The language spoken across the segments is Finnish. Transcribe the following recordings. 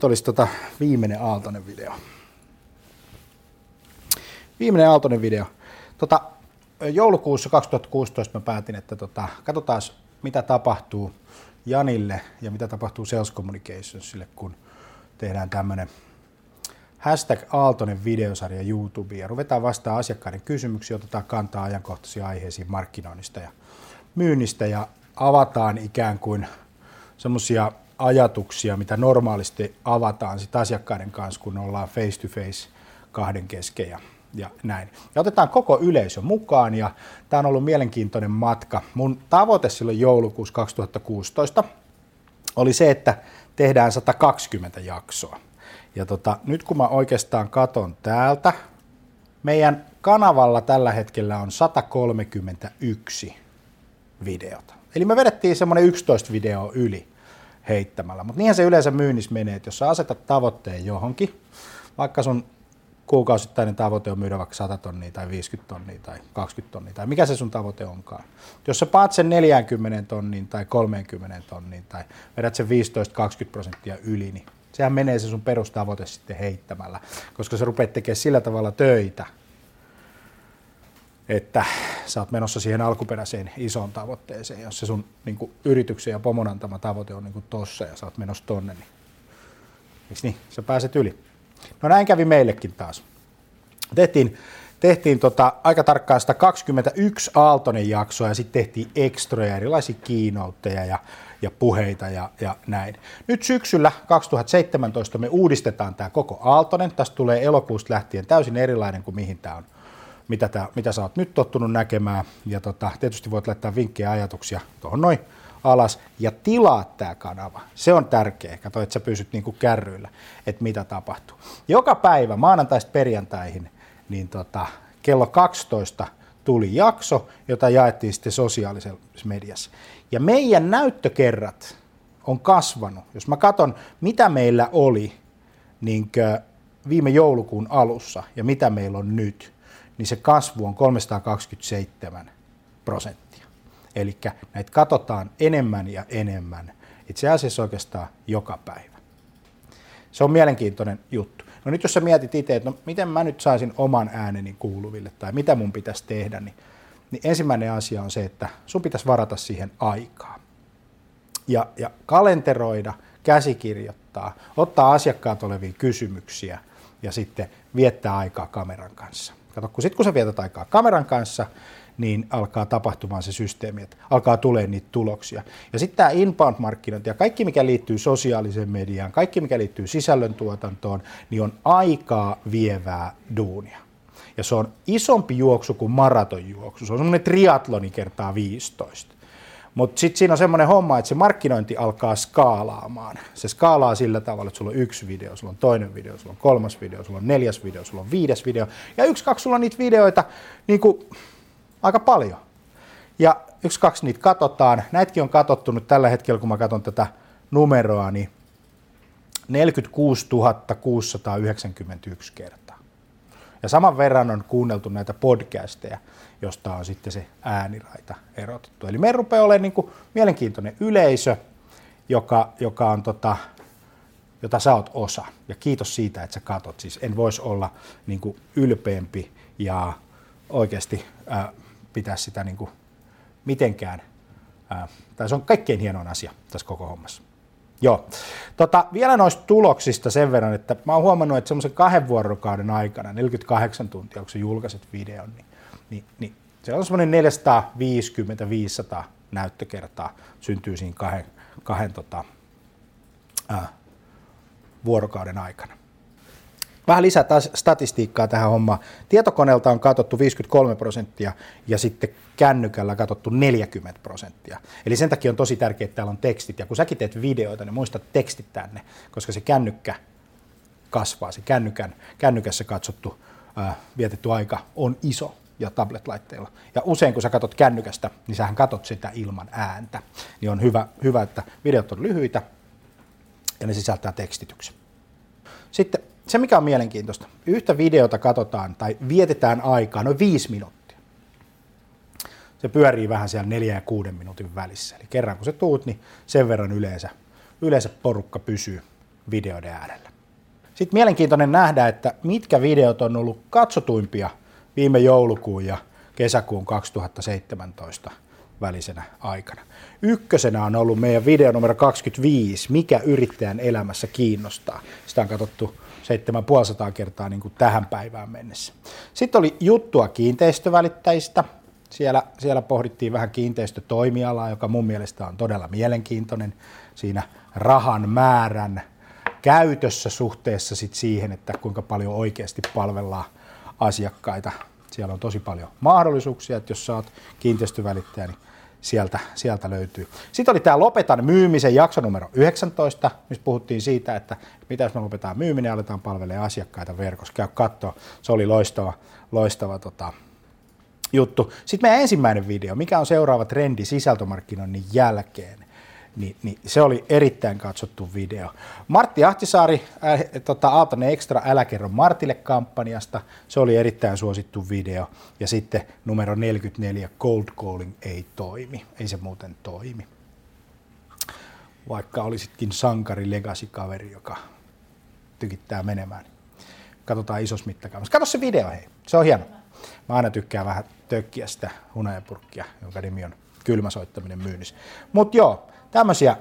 Nyt olisi tota viimeinen Aaltonen video. Viimeinen Aaltonen video. Tota, joulukuussa 2016 mä päätin, että tota, katsotaan mitä tapahtuu Janille ja mitä tapahtuu Sales Communicationsille, kun tehdään tämmöinen hashtag Aaltonen videosarja YouTubeen ja ruvetaan vastaan asiakkaiden kysymyksiä, otetaan kantaa ajankohtaisiin aiheisiin markkinoinnista ja myynnistä ja avataan ikään kuin semmoisia ajatuksia, mitä normaalisti avataan sit asiakkaiden kanssa, kun ollaan face to face kahden kesken ja, ja näin. Ja otetaan koko yleisö mukaan ja tämä on ollut mielenkiintoinen matka. Mun tavoite silloin joulukuussa 2016 oli se, että tehdään 120 jaksoa. Ja tota, nyt kun mä oikeastaan katon täältä, meidän kanavalla tällä hetkellä on 131 videota. Eli me vedettiin semmoinen 11 video yli heittämällä. Mutta niinhän se yleensä myynnissä menee, että jos sä asetat tavoitteen johonkin, vaikka sun kuukausittainen tavoite on myydä vaikka 100 tonnia tai 50 tonnia tai 20 tonnia tai mikä se sun tavoite onkaan. Jos sä paat sen 40 tonnin tai 30 tonnin tai vedät sen 15-20 prosenttia yli, niin sehän menee se sun perustavoite sitten heittämällä, koska sä rupeat tekemään sillä tavalla töitä, että sä oot menossa siihen alkuperäiseen isoon tavoitteeseen. Jos se sun niin kuin, yrityksen ja pomon antama tavoite on niin kuin tossa ja sä oot menossa tonne, niin Eiks niin? Sä pääset yli. No näin kävi meillekin taas. Tehtiin, tehtiin tota, aika tarkkaan 121 Aaltonen jaksoa ja sitten tehtiin ekstroja, erilaisia kiinoutteja ja, ja puheita ja, ja näin. Nyt syksyllä 2017 me uudistetaan tämä koko Aaltonen. Tästä tulee elokuusta lähtien täysin erilainen kuin mihin tämä on mitä, tää, mitä sä oot nyt tottunut näkemään. Ja tota, tietysti voit laittaa vinkkejä ja ajatuksia tuohon noin alas ja tilaa tämä kanava. Se on tärkeä. Kato, että sä pysyt niinku kärryillä, että mitä tapahtuu. Joka päivä maanantaista perjantaihin niin tota, kello 12 tuli jakso, jota jaettiin sitten sosiaalisessa mediassa. Ja meidän näyttökerrat on kasvanut. Jos mä katson, mitä meillä oli niin viime joulukuun alussa ja mitä meillä on nyt, niin se kasvu on 327 prosenttia. Eli näitä katsotaan enemmän ja enemmän, itse asiassa oikeastaan joka päivä. Se on mielenkiintoinen juttu. No nyt jos sä mietit itse, että no miten mä nyt saisin oman ääneni kuuluville tai mitä mun pitäisi tehdä, niin, niin ensimmäinen asia on se, että sun pitäisi varata siihen aikaa. Ja, ja kalenteroida, käsikirjoittaa, ottaa asiakkaat olevia kysymyksiä ja sitten viettää aikaa kameran kanssa. Kato, kun sitten kun sä vietät aikaa kameran kanssa, niin alkaa tapahtumaan se systeemi, että alkaa tulee niitä tuloksia. Ja sitten tämä inbound-markkinointi ja kaikki, mikä liittyy sosiaaliseen mediaan, kaikki, mikä liittyy sisällöntuotantoon, niin on aikaa vievää duunia. Ja se on isompi juoksu kuin maratonjuoksu. Se on semmoinen triatloni kertaa 15. Mutta sitten siinä on semmoinen homma, että se markkinointi alkaa skaalaamaan. Se skaalaa sillä tavalla, että sulla on yksi video, sulla on toinen video, sulla on kolmas video, sulla on neljäs video, sulla on viides video. Ja yksi, kaksi sulla on niitä videoita niin kuin, aika paljon. Ja yksi, kaksi niitä katsotaan. Näitäkin on katsottu nyt tällä hetkellä, kun mä katson tätä numeroa, niin 46 691 kertaa. Ja saman verran on kuunneltu näitä podcasteja, josta on sitten se ääniraita erotettu. Eli meidän rupeaa olemaan niin kuin mielenkiintoinen yleisö, joka, joka on tota, jota sä oot osa. Ja kiitos siitä, että sä katot. Siis en voisi olla niin kuin ylpeämpi ja oikeasti ää, pitää sitä niin kuin mitenkään, ää, tai se on kaikkein hienoin asia tässä koko hommassa. Joo. Tota, vielä noista tuloksista sen verran, että mä oon huomannut, että semmoisen kahden vuorokauden aikana, 48 tuntia, kun sä julkaiset videon, niin, niin, niin se on semmoinen 450-500 näyttökertaa syntyy siinä kahden, kahden tota, ää, vuorokauden aikana. Vähän lisää statistiikkaa tähän hommaan. Tietokoneelta on katsottu 53 prosenttia ja sitten kännykällä katsottu 40 prosenttia. Eli sen takia on tosi tärkeää, että täällä on tekstit. Ja kun säkin teet videoita, niin muista tekstit tänne, koska se kännykkä kasvaa. Se kännykän, kännykässä katsottu ää, vietetty aika on iso ja tablet-laitteilla. Ja usein kun sä katsot kännykästä, niin sähän katot sitä ilman ääntä. Niin on hyvä, hyvä että videot on lyhyitä ja ne sisältää tekstityksen. Sitten se, mikä on mielenkiintoista, yhtä videota katsotaan tai vietetään aikaa noin viisi minuuttia. Se pyörii vähän siellä neljä ja kuuden minuutin välissä. Eli kerran kun se tuut, niin sen verran yleensä, yleensä porukka pysyy videoiden äärellä. Sitten mielenkiintoinen nähdä, että mitkä videot on ollut katsotuimpia viime joulukuun ja kesäkuun 2017 välisenä aikana. Ykkösenä on ollut meidän video numero 25, mikä yrittäjän elämässä kiinnostaa. Sitä on katsottu 7500 kertaa niin kuin tähän päivään mennessä. Sitten oli juttua kiinteistövälittäjistä. Siellä, siellä pohdittiin vähän kiinteistötoimialaa, joka mun mielestä on todella mielenkiintoinen siinä rahan määrän käytössä suhteessa sit siihen, että kuinka paljon oikeasti palvellaan asiakkaita. Siellä on tosi paljon mahdollisuuksia, että jos sä oot kiinteistövälittäjä, niin sieltä, sieltä löytyy. Sitten oli tämä Lopetan myymisen jakso numero 19, missä puhuttiin siitä, että mitä jos me lopetaan myyminen ja aletaan palvelemaan asiakkaita verkossa. Käy katsoa, se oli loistava, loistava tota, juttu. Sitten meidän ensimmäinen video, mikä on seuraava trendi sisältömarkkinoinnin jälkeen niin, niin se oli erittäin katsottu video. Martti Ahtisaari, äh, tota, Aaltonen Extra, älä kerro Martille kampanjasta, se oli erittäin suosittu video. Ja sitten numero 44, Cold Calling ei toimi, ei se muuten toimi. Vaikka olisitkin sankari legacy-kaveri, joka tykittää menemään. Katsotaan isossa mittakaavassa. Kato se video, hei. Se on hieno. Mä aina tykkään vähän tökkiä sitä hunajapurkkia, jonka nimi on kylmäsoittaminen myynnissä. Mutta joo, Tämmöisiä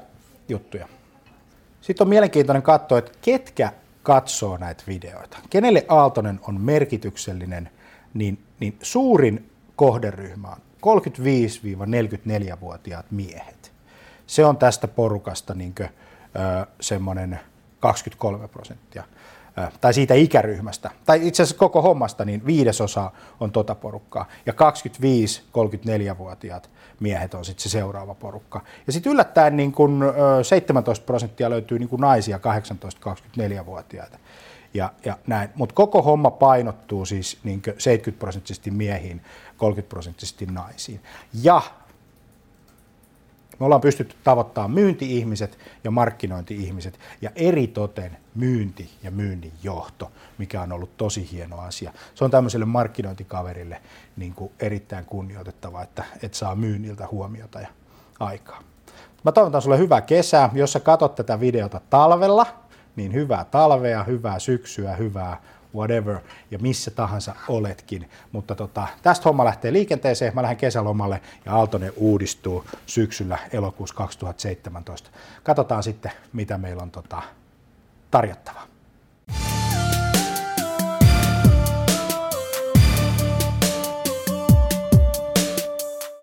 juttuja. Sitten on mielenkiintoinen katsoa, että ketkä katsoo näitä videoita. Kenelle Aaltonen on merkityksellinen, niin, niin suurin kohderyhmä on 35-44-vuotiaat miehet. Se on tästä porukasta niin semmoinen 23 prosenttia tai siitä ikäryhmästä, tai itse asiassa koko hommasta, niin viidesosa on tota porukkaa. Ja 25-34-vuotiaat miehet on sitten se seuraava porukka. Ja sitten yllättäen niin kun, 17 prosenttia löytyy niin kun naisia 18-24-vuotiaita. Ja, ja näin. Mutta koko homma painottuu siis niin 70 prosenttisesti miehiin, 30 prosenttisesti naisiin. Ja me ollaan pystytty tavoittamaan myynti-ihmiset ja markkinointi-ihmiset ja eri toten myynti ja myynnin johto, mikä on ollut tosi hieno asia. Se on tämmöiselle markkinointikaverille niin kuin erittäin kunnioitettava, että, että saa myynniltä huomiota ja aikaa. Mä toivotan sulle hyvää kesää. Jos sä katsot tätä videota talvella, niin hyvää talvea, hyvää syksyä, hyvää whatever ja missä tahansa oletkin. Mutta tota, tästä homma lähtee liikenteeseen. Mä lähden kesälomalle ja Aaltonen uudistuu syksyllä elokuussa 2017. Katsotaan sitten, mitä meillä on tota, tarjottavaa.